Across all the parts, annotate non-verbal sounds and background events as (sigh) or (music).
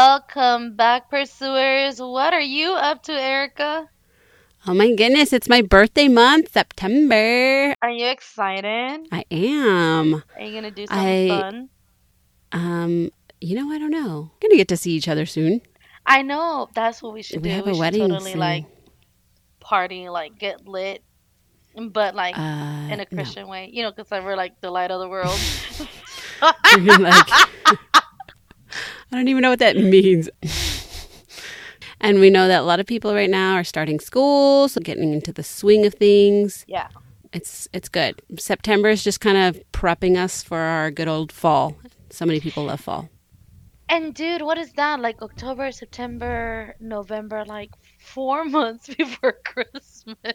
Welcome back, pursuers. What are you up to, Erica? Oh my goodness, it's my birthday month, September. Are you excited? I am. Are you gonna do something I- fun? Um, you know, I don't know. Gonna get to see each other soon. I know that's what we should We do. have we a wedding totally soon. like party, like get lit, but like Uh, in a Christian way, you know, because we're like the light of the world. (laughs) (laughs) Like, (laughs) I don't even know what that (laughs) means. and we know that a lot of people right now are starting school, so getting into the swing of things. yeah. It's it's good. September is just kind of prepping us for our good old fall. So many people love fall. And dude, what is that? Like October, September, November, like four (laughs) months before (laughs) Christmas.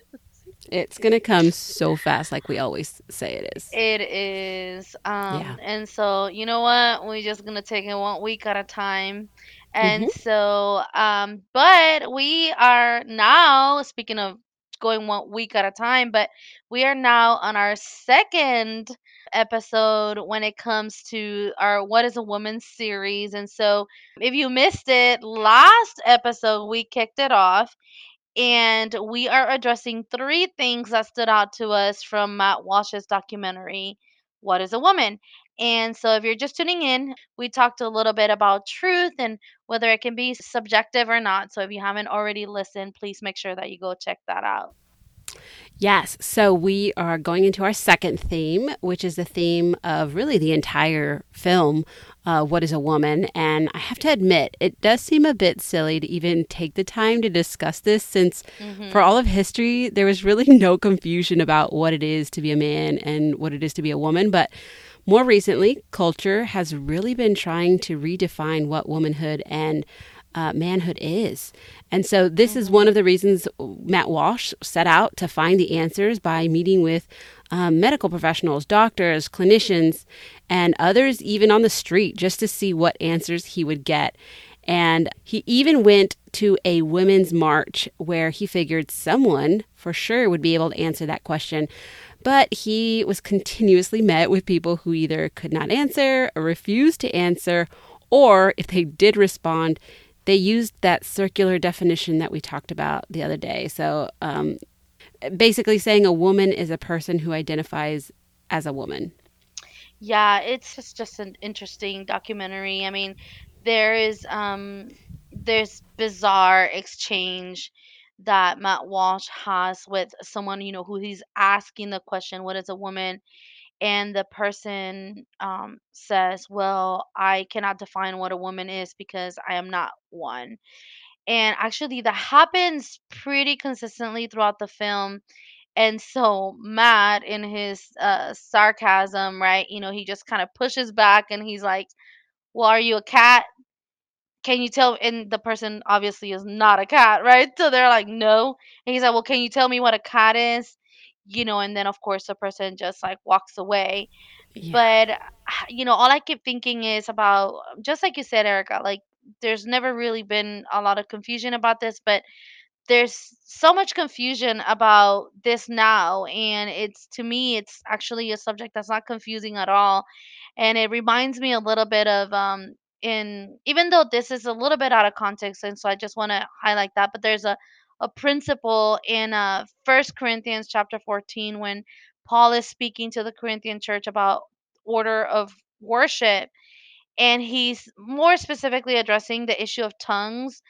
It's gonna come so fast, like we always say it is. It is. Um, Yeah. and so you know what? We're just gonna take it one week at a time. And so, um, but we are now, speaking of going one week at a time, but we are now on our second episode when it comes to our What is a Woman series. And so if you missed it, last episode we kicked it off and we are addressing three things that stood out to us from Matt Walsh's documentary, What is a Woman? And so, if you're just tuning in, we talked a little bit about truth and whether it can be subjective or not. So, if you haven't already listened, please make sure that you go check that out. Yes. So we are going into our second theme, which is the theme of really the entire film, uh, What is a Woman? And I have to admit, it does seem a bit silly to even take the time to discuss this since for all of history, there was really (laughs) no confusion about what it is to be a man and what it is to be a woman. But more recently, culture has really been trying to redefine what womanhood and uh, manhood is. And so, this is one of the reasons Matt Walsh set out to find the answers by meeting with um, medical professionals, doctors, clinicians, and others, even on the street, just to see what answers he would get. And he even went to a women's march where he figured someone for sure would be able to answer that question. But he was continuously met with people who either could not answer or refused to answer, or if they did respond, they used that circular definition that we talked about the other day. So um, basically, saying a woman is a person who identifies as a woman. Yeah, it's just, just an interesting documentary. I mean, there is um there's bizarre exchange that Matt Walsh has with someone, you know, who he's asking the question, what is a woman? And the person um says, Well, I cannot define what a woman is because I am not one. And actually that happens pretty consistently throughout the film. And so Matt in his uh sarcasm, right, you know, he just kind of pushes back and he's like, Well, are you a cat? can you tell and the person obviously is not a cat right so they're like no and he's like well can you tell me what a cat is you know and then of course the person just like walks away Yeah. but (sighs) you know all i keep thinking is about just like you said erica like there's never really been a lot of confusion about this but there's so much confusion about this now and it's to me it's actually a subject that's not confusing at all and it reminds me a little bit of um in even though this is a little bit out of context and so i just want to highlight that but there's a a principle in uh corinthians chapter 14 when paul is speaking to the corinthian church about order of worship and he's more specifically addressing the issue of tongues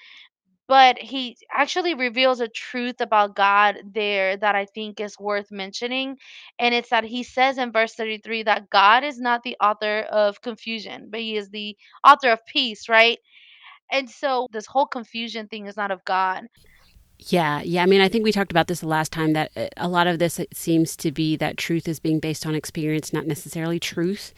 but he actually reveals a truth about God there that I think is worth mentioning. And it's that he says in verse 33 that God is not the author of confusion, but he is the author of peace, right? And so this whole confusion thing is not of God. Yeah, yeah. I mean, I think we talked about this the last time that uh, a lot of this it seems to be that truth is being based on experience, not necessarily truth.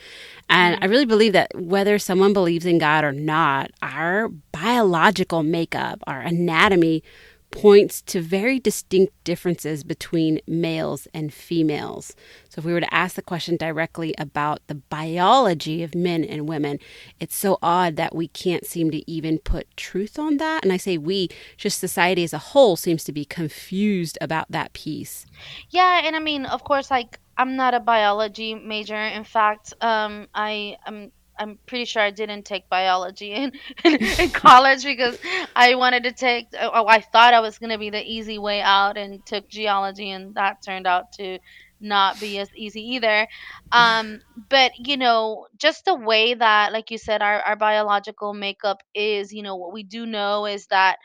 And I really believe that whether someone believes in God or not, our biological makeup, our anatomy points to very distinct differences between males and females. So if we were to ask the question directly about the biology of men and women, it's so odd that we can't seem to even put truth on that. And I say we, just society as a whole seems to be confused about that piece. Yeah, and I mean, of course, like I'm not a biology major. In fact, um, I am I'm pretty sure I didn't take biology (laughs) in in college because I wanted to take. Oh, I thought I was gonna be the easy way out and took geology, and that turned out to not be as easy either. Um, but you know, just the way that, like you said, our our biological makeup is. You know, what we do know is that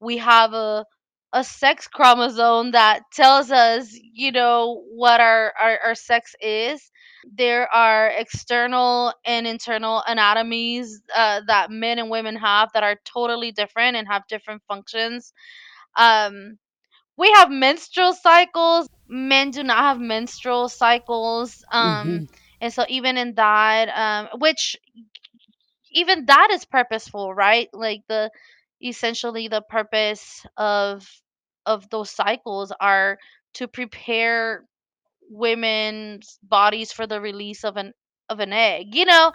we have a a sex chromosome that tells us, you know, what our, our, our sex is. There are external and internal anatomies uh, that men and women have that are totally different and have different functions. Um, we have menstrual cycles. Men do not have menstrual cycles. Um, hmm and so even in that, um, which even that is purposeful, right? Like the essentially the purpose of of those cycles are to prepare women's bodies for the release of an of an egg, you know?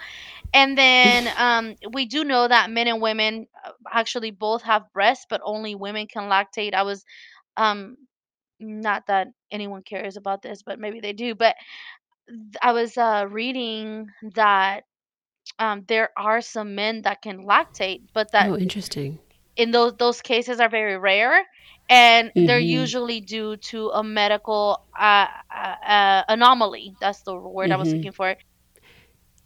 And then (laughs) um we do know that men and women uh, actually both have breasts, but only women can lactate. I was um not that anyone cares about this, but maybe they do, but I was uh reading that um, there are some men that can lactate, but that Oh, interesting. in those those cases are very rare, and they're hmm usually due to a medical uh, uh, uh, anomaly. That's the word I was hmm looking for.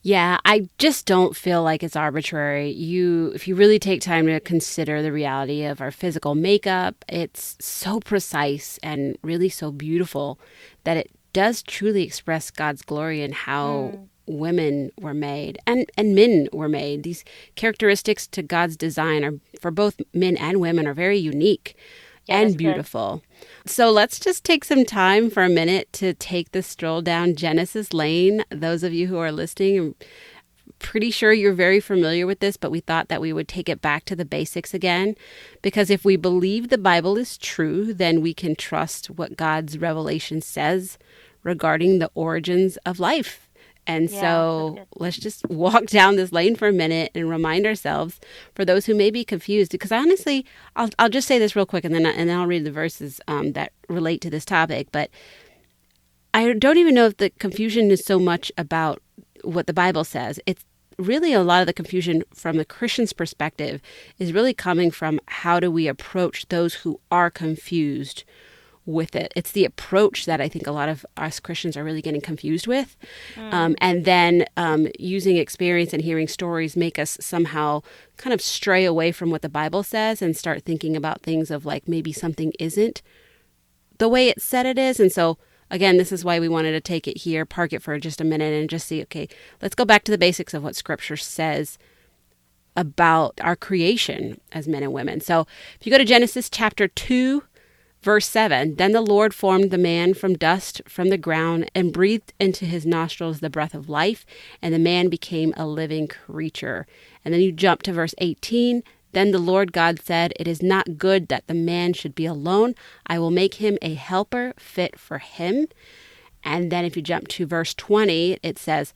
Yeah, I just don't feel like it's arbitrary. You if you really take time to consider the reality of our physical makeup, it's so precise and really so beautiful that it does truly express God's glory in how Mm, women were made and and men were made. These characteristics to God's design are for both men and women are very unique yeah, and good. beautiful. So let's just take some time for a minute to take the stroll down Genesis Lane. Those of you who are listening, I'm pretty sure you're very familiar with this, but we thought that we would take it back to the basics again. Because if we believe the Bible is true, then we can trust what God's revelation says regarding the origins of life. And Yeah, so let's just (laughs) walk down this lane for a minute and remind ourselves for those who may be confused. Because honestly, I'll, I'll just say this real quick and then, and then I'll read the verses um, that relate to this topic. But I don't even know if the confusion is so much about what the Bible says. It's really a lot of the confusion from the Christian's perspective is really coming from how do we approach those who are confused with it. It's the approach that I think a lot of us Christians are really getting confused with. Um, Mm, and then um, using experience and hearing stories make us somehow kind of stray away from what the Bible says and start thinking about things of like maybe something isn't the way it said it is. And so, again, this is why we wanted to take it here, park it for just a minute, and just see okay, let's go back to the basics of what Scripture says about our creation as men and women. So, if you go to Genesis chapter 2, Verse 7 Then the Lord formed the man from dust from the ground and breathed into his nostrils the breath of life, and the man became a living creature. And then you jump to verse 18 Then the Lord God said, It is not good that the man should be alone. I will make him a helper fit for him. And then if you jump to verse 20, it says,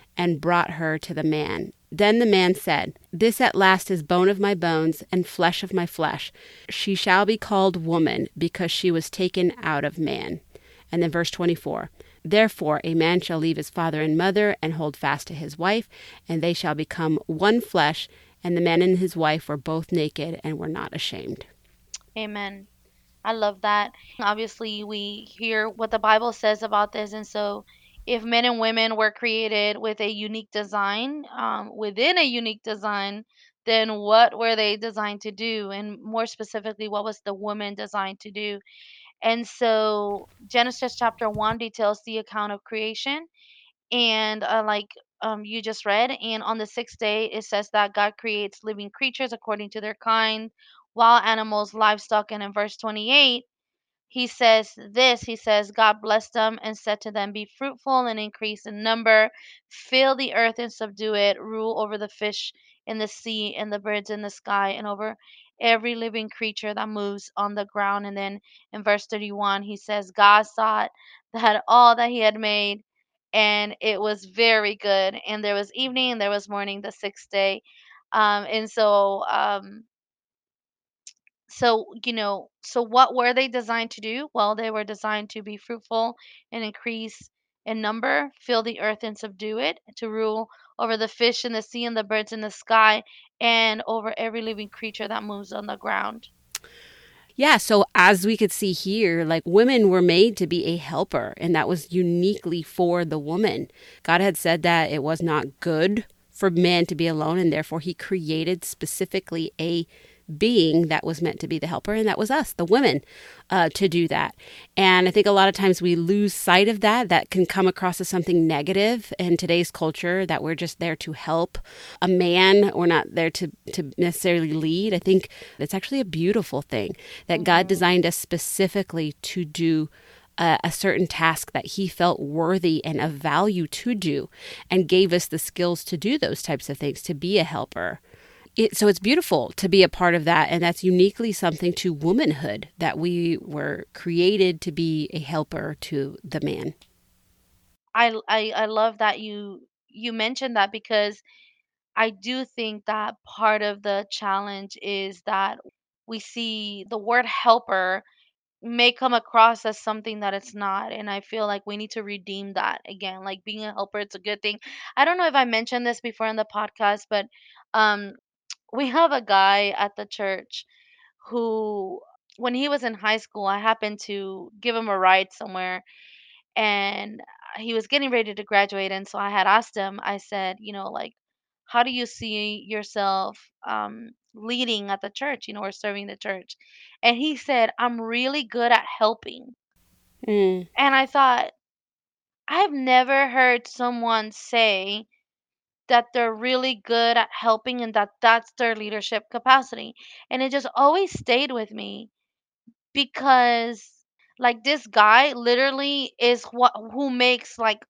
and brought her to the man. Then the man said, This at last is bone of my bones and flesh of my flesh. She shall be called woman, because she was taken out of man. And then verse 24 Therefore a man shall leave his father and mother and hold fast to his wife, and they shall become one flesh. And the man and his wife were both naked and were not ashamed. amen. I love that. Obviously, we hear what the Bible says about this, and so if men and women were created with a unique design, um, within a unique design, then what were they designed to do? And more specifically, what was the woman designed to do? And so Genesis chapter 1 details the account of creation and uh, like um, you just read and on the sixth day it says that God creates living creatures according to their kind, wild animals, livestock and in verse 28 he says this he says god blessed them and said to them be fruitful and increase in number fill the earth and subdue it rule over the fish in the sea and the birds in the sky and over every living creature that moves on the ground. And then in verse 31, he says, God saw that all that he had made, and it was very good. And there was evening and there was morning the sixth day. Um, and so um, so, you know, so what were they designed to do? Well, they were designed to be fruitful and increase in number, fill the earth and subdue it, to rule over the fish in the sea and the birds in the sky, and over every living creature that moves on the ground. Yeah, so as we could see here, like women were made to be a helper, and that was uniquely for the woman. God had said that it was not good for man to be alone, and therefore he created specifically a being that was meant to be the helper, and that was us, the women, uh, to do that. And I think a lot of times we lose sight of that. That can come across as something negative in today's culture that we're just there to help a man. We're not there to, to necessarily lead. I think it's actually a beautiful thing that mm-hmm. God designed us specifically to do. A, a, certain task that he felt worthy and of value to do, and gave us the skills to do those types of things, to be a helper it, so it's beautiful to be a part of that and that's uniquely something to womanhood that we were created to be a helper to the man. I, I i love that you you mentioned that because i do think that part of the challenge is that we see the word helper may come across as something that it's not and i feel like we need to redeem that. Again like being a helper it's a good thing. I don't know if i mentioned this before in the podcast but um we have a guy at the church who when he was in high school i happened to give him a ride somewhere and he was getting ready to graduate and so i had asked him i said you know like how do you see yourself um, leading at the church you know or serving the church and he said i'm really good at helping mm. and i thought i've never heard someone say that they're really good at helping and that that's their leadership capacity. And it just always stayed with me because like this guy literally is what who makes like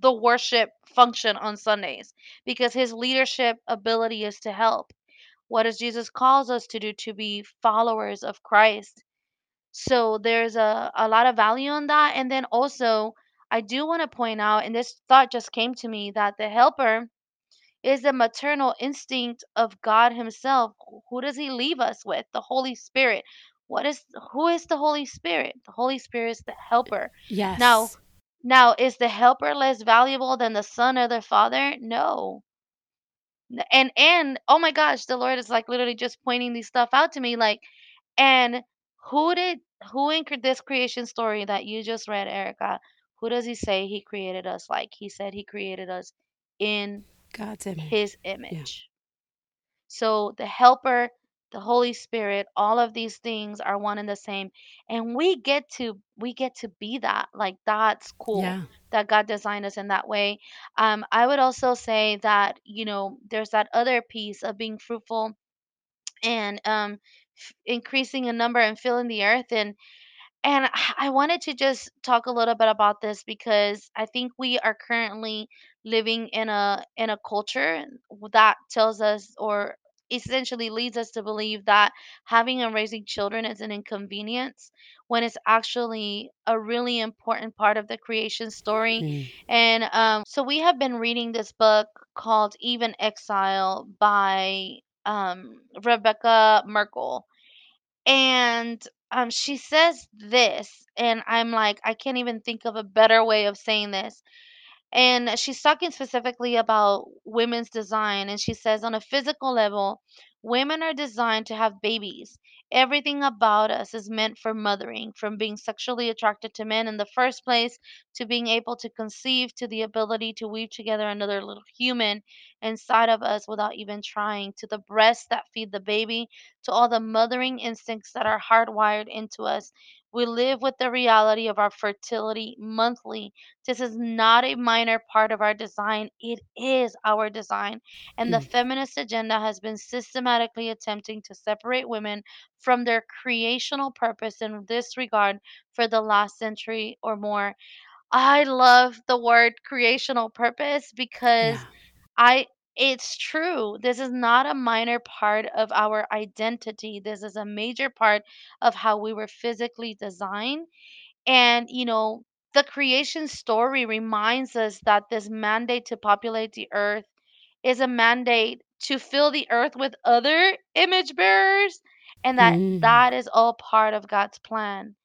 the worship function on Sundays because his leadership ability is to help. What does Jesus calls us to do to be followers of Christ? So there's a, a lot of value in that. And then also I do want to point out, and this thought just came to me that the helper is the maternal instinct of God himself. Who does he leave us with? The Holy Spirit. What is who is the Holy Spirit? The Holy Spirit is the helper. Yes. Now, now is the helper less valuable than the son or the father? No. And and oh my gosh, the Lord is like literally just pointing these stuff out to me like and who did who in this creation story that you just read, Erica? Who does he say he created us like? He said he created us in God's image. His image. Yeah. So the helper, the Holy Spirit, all of these things are one and the same. And we get to we get to be that. Like that's cool. Yeah. That God designed us in that way. Um, I would also say that, you know, there's that other piece of being fruitful and um f- increasing in number and filling the earth and and (sighs) I wanted to just talk a little bit about this because I think we are currently living in a in a culture that tells us or essentially leads us to believe that having and raising children is an inconvenience when it's actually a really important part of the creation story. Mm. And um, so we have been reading this book called Eve in Exile by um, Rebekah Merkle. And um, she says this, and I'm like, I can't even think of a better way of saying this. And she's talking specifically about women's design. And she says, on a physical level, women are designed to have babies. Everything about us is meant for mothering, from being sexually attracted to men in the first place, to being able to conceive, to the ability to weave together another little human inside of us without even trying, to the breasts that feed the baby, to all the mothering instincts that are hardwired into us. We live with the reality of our fertility monthly. This is not a minor part of our design, it is our design. And the Mm. feminist agenda has been systematically attempting to separate women from their creational purpose in this regard for the last century or more. I love the word creational purpose because Yeah. I It's true. This is not a minor part of our identity. This is a major part of how we were physically designed. And, you know, the creation story reminds us that this mandate to populate the earth is a mandate to fill the earth with other image bearers and that Mm. that is all part of God's plan.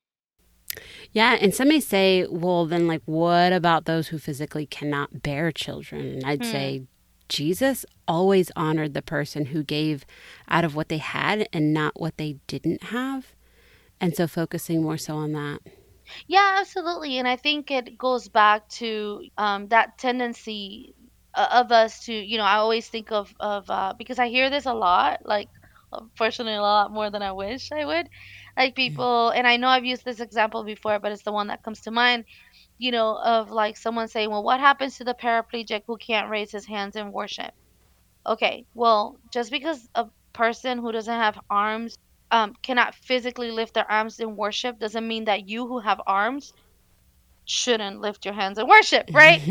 Yeah, and some may say, well, then, like, what about those who physically cannot bear children? And I'd Hmm. say, Jesus always honored the person who gave out of what they had and not what they didn't have. And so focusing more so on that. Yeah, absolutely. And I think it goes back to um, that tendency uh, of us to, you know, I always think of of uh, because I hear this a lot, like unfortunately a lot more than I wish I would. Like people, and I know I've used this example before, but it's the one that comes to mind, you know, of like someone saying, "Well, what happens to the paraplegic who can't raise his hands in worship?" Okay, well, just because a person who doesn't have arms um, cannot physically lift their arms in worship doesn't mean that you who have arms shouldn't lift your hands and worship, right?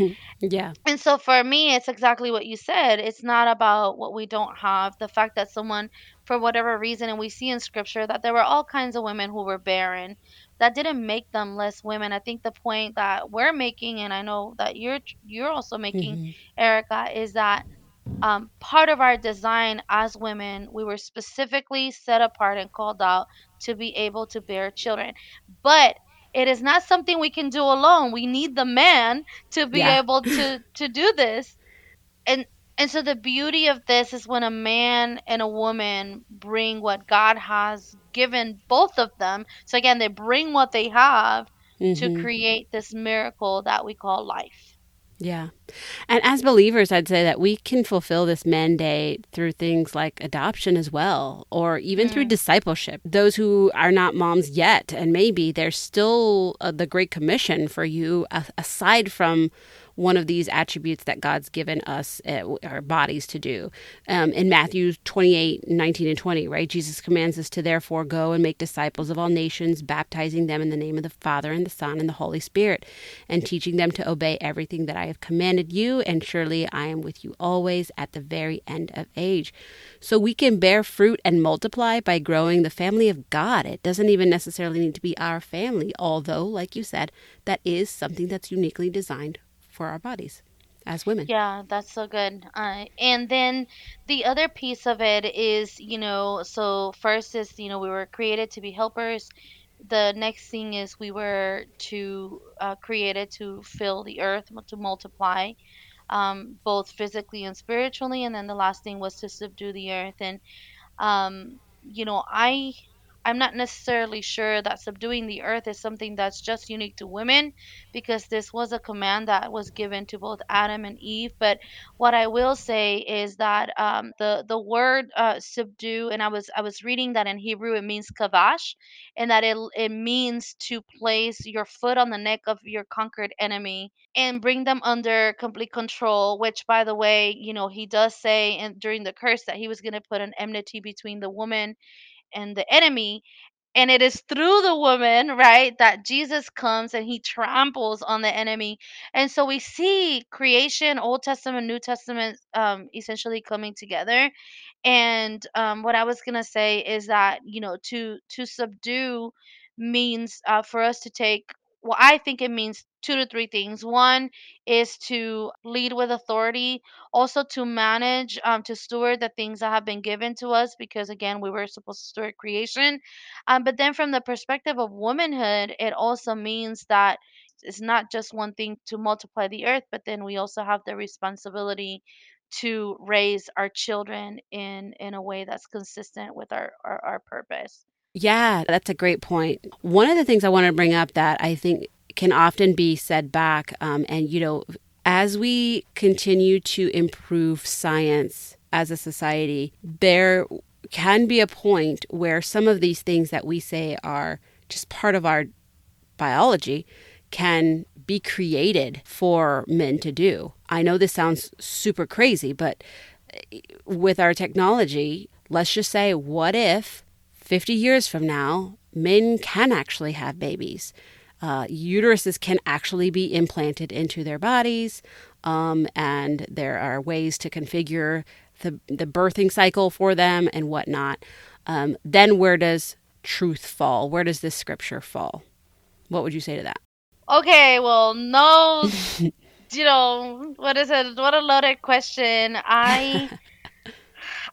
(laughs) yeah. And so for me, it's exactly what you said. It's not about what we don't have. The fact that someone, for whatever reason, and we see in scripture that there were all kinds of women who were barren, that didn't make them less women. I think the point that we're making, and I know that you're you're also making, hmm Erica, is that um, part of our design as women, we were specifically set apart and called out to be able to bear children. But it is not something we can do alone. We need the man to be Yeah. able to to do this. And and so the beauty of this is when a man and a woman bring what God has given both of them. So again, they bring what they have to hmm create this miracle that we call life. Yeah. And as believers, I'd say that we can fulfill this mandate through things like adoption as well, or even through Mm, discipleship. Those who are not moms yet, and maybe there's still uh, the Great Commission for you, uh, aside from one of these attributes that God's given us, uh, our bodies, to do. Um, in Matthew 28 19 and 20, right? Jesus commands us to therefore go and make disciples of all nations, baptizing them in the name of the Father and the Son and the Holy Spirit, and teaching them to obey everything that I have commanded you. And surely I am with you always at the very end of age. So we can bear fruit and multiply by growing the family of God. It doesn't even necessarily need to be our family, although, like you said, that is something that's uniquely designed for our bodies as women. Yeah, that's so good. Uh, and then the other piece of it is, you know, so first is, you know, we were created to be helpers. The next thing is we were to uh, created to fill the earth, to multiply, um, both physically and spiritually. And then the last thing was to subdue the earth. And um, you know, I I'm not necessarily sure that subduing the earth is something that's just unique to women because this was a command that was given to both Adam and Eve. But what I will say is that um, the the word uh, subdue, and I was I was reading that in Hebrew it means kavash, and that it it means to place your foot on the neck of your conquered enemy and bring them under complete control which by the way you know he does say in, during the curse that he was going to put an enmity between the woman and the enemy and it is through the woman right that jesus comes and he tramples on the enemy and so we see creation old testament new testament um, essentially coming together and um, what I was gonna say is that you know to to subdue means uh, for us to take. Well, I think it means two to three things. One is to lead with authority, also to manage, um, to steward the things that have been given to us, because again, we were supposed to steward creation. Um, but then from the perspective of womanhood, it also means that it's not just one thing to multiply the earth, but then we also have the responsibility to raise our children in in a way that's consistent with our our, our purpose. Yeah, that's a great point. One of the things I want to bring up that I think can often be said back, um, and you know, as we continue to improve science as a society, there can be a point where some of these things that we say are just part of our biology can be created for men to do. I know this sounds super crazy, but with our technology, let's just say, what if 50 years from now, men can actually have babies? Uh, uteruses can actually be implanted into their bodies, um, and there are ways to configure the, the birthing cycle for them and whatnot. Um, then where does truth fall? Where does this scripture fall? What would you say to that? Okay, well, no, (laughs) you know, what is it? What a loaded question. I (laughs)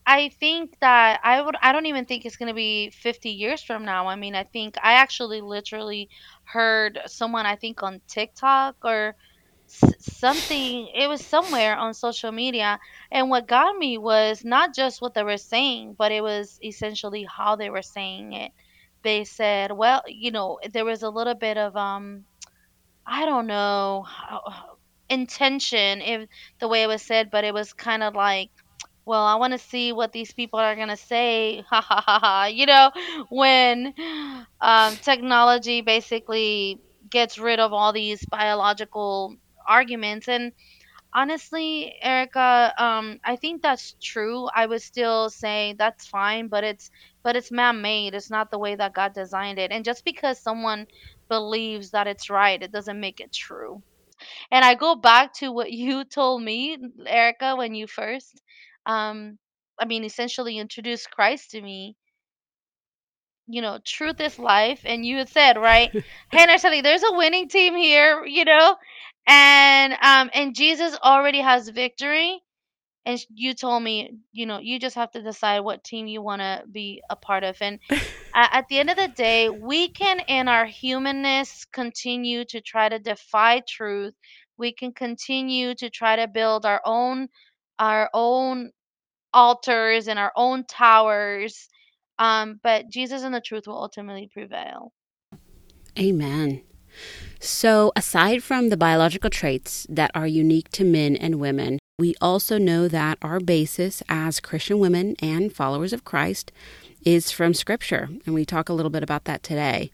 I think that I would I don't even think it's going to be 50 years from now. I mean, I think I actually literally heard someone I think on TikTok or s- something it was somewhere on social media and what got me was not just what they were saying, but it was essentially how they were saying it. They said, well, you know, there was a little bit of um I don't know how, intention if the way it was said, but it was kind of like, well, I want to see what these people are gonna say, ha ha ha ha. You know, when um, technology basically gets rid of all these biological arguments, and honestly, Erica, um, I think that's true. I would still say that's fine, but it's but it's man-made. It's not the way that God designed it, and just because someone believes that it's right, it doesn't make it true. And I go back to what (laughs) you told me, Erica, when you first, um, I mean, essentially introduced Christ to me. You know, truth is life, and you had said, right? (laughs) Hey, Natalie, there's a winning team here, you know, and um, and Jesus already has victory. And you told me, you know, you just have to decide what team you want to be a part of. And (laughs) at the end of the day, we can, in our humanness, continue to try to defy truth. We can continue to try to build our own, our own altars and our own towers. Um, but Jesus and the truth will ultimately prevail. Amen. So, aside from the biological traits that are unique to men and women, we also know that our basis as Christian women and followers of Christ is from Scripture. And we talk a little bit about that today.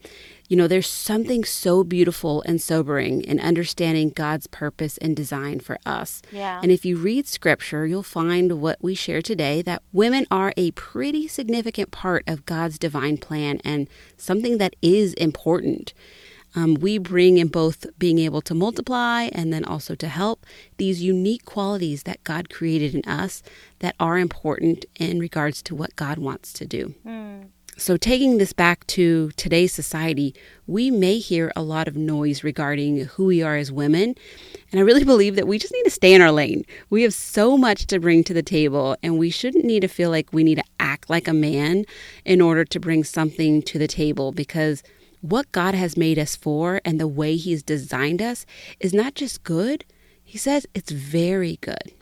You know, there's something so beautiful and sobering in understanding God's purpose and design for us. Yeah. And if you read Scripture, you'll find what we share today that women are a pretty significant part of God's divine plan and something that is important. Um, we bring in both being able to multiply and then also to help these unique qualities that God created in us that are important in regards to what God wants to do. Mm. So, taking this back to today's society, we may hear a lot of noise regarding who we are as women. And I really believe that we just need to stay in our lane. We have so much to bring to the table, and we shouldn't need to feel like we need to act like a man in order to bring something to the table because what God has made us for and the way He's designed us is not just good, He says it's very good.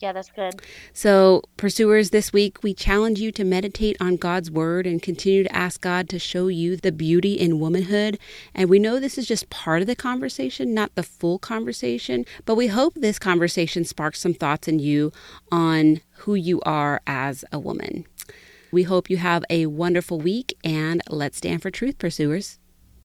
Yeah, that's good. So, pursuers, this week we challenge you to meditate on God's word and continue to ask God to show you the beauty in womanhood. And we know this is just part of the conversation, not the full conversation, but we hope this conversation sparks some thoughts in you on who you are as a woman. We hope you have a wonderful week and let's stand for truth, pursuers.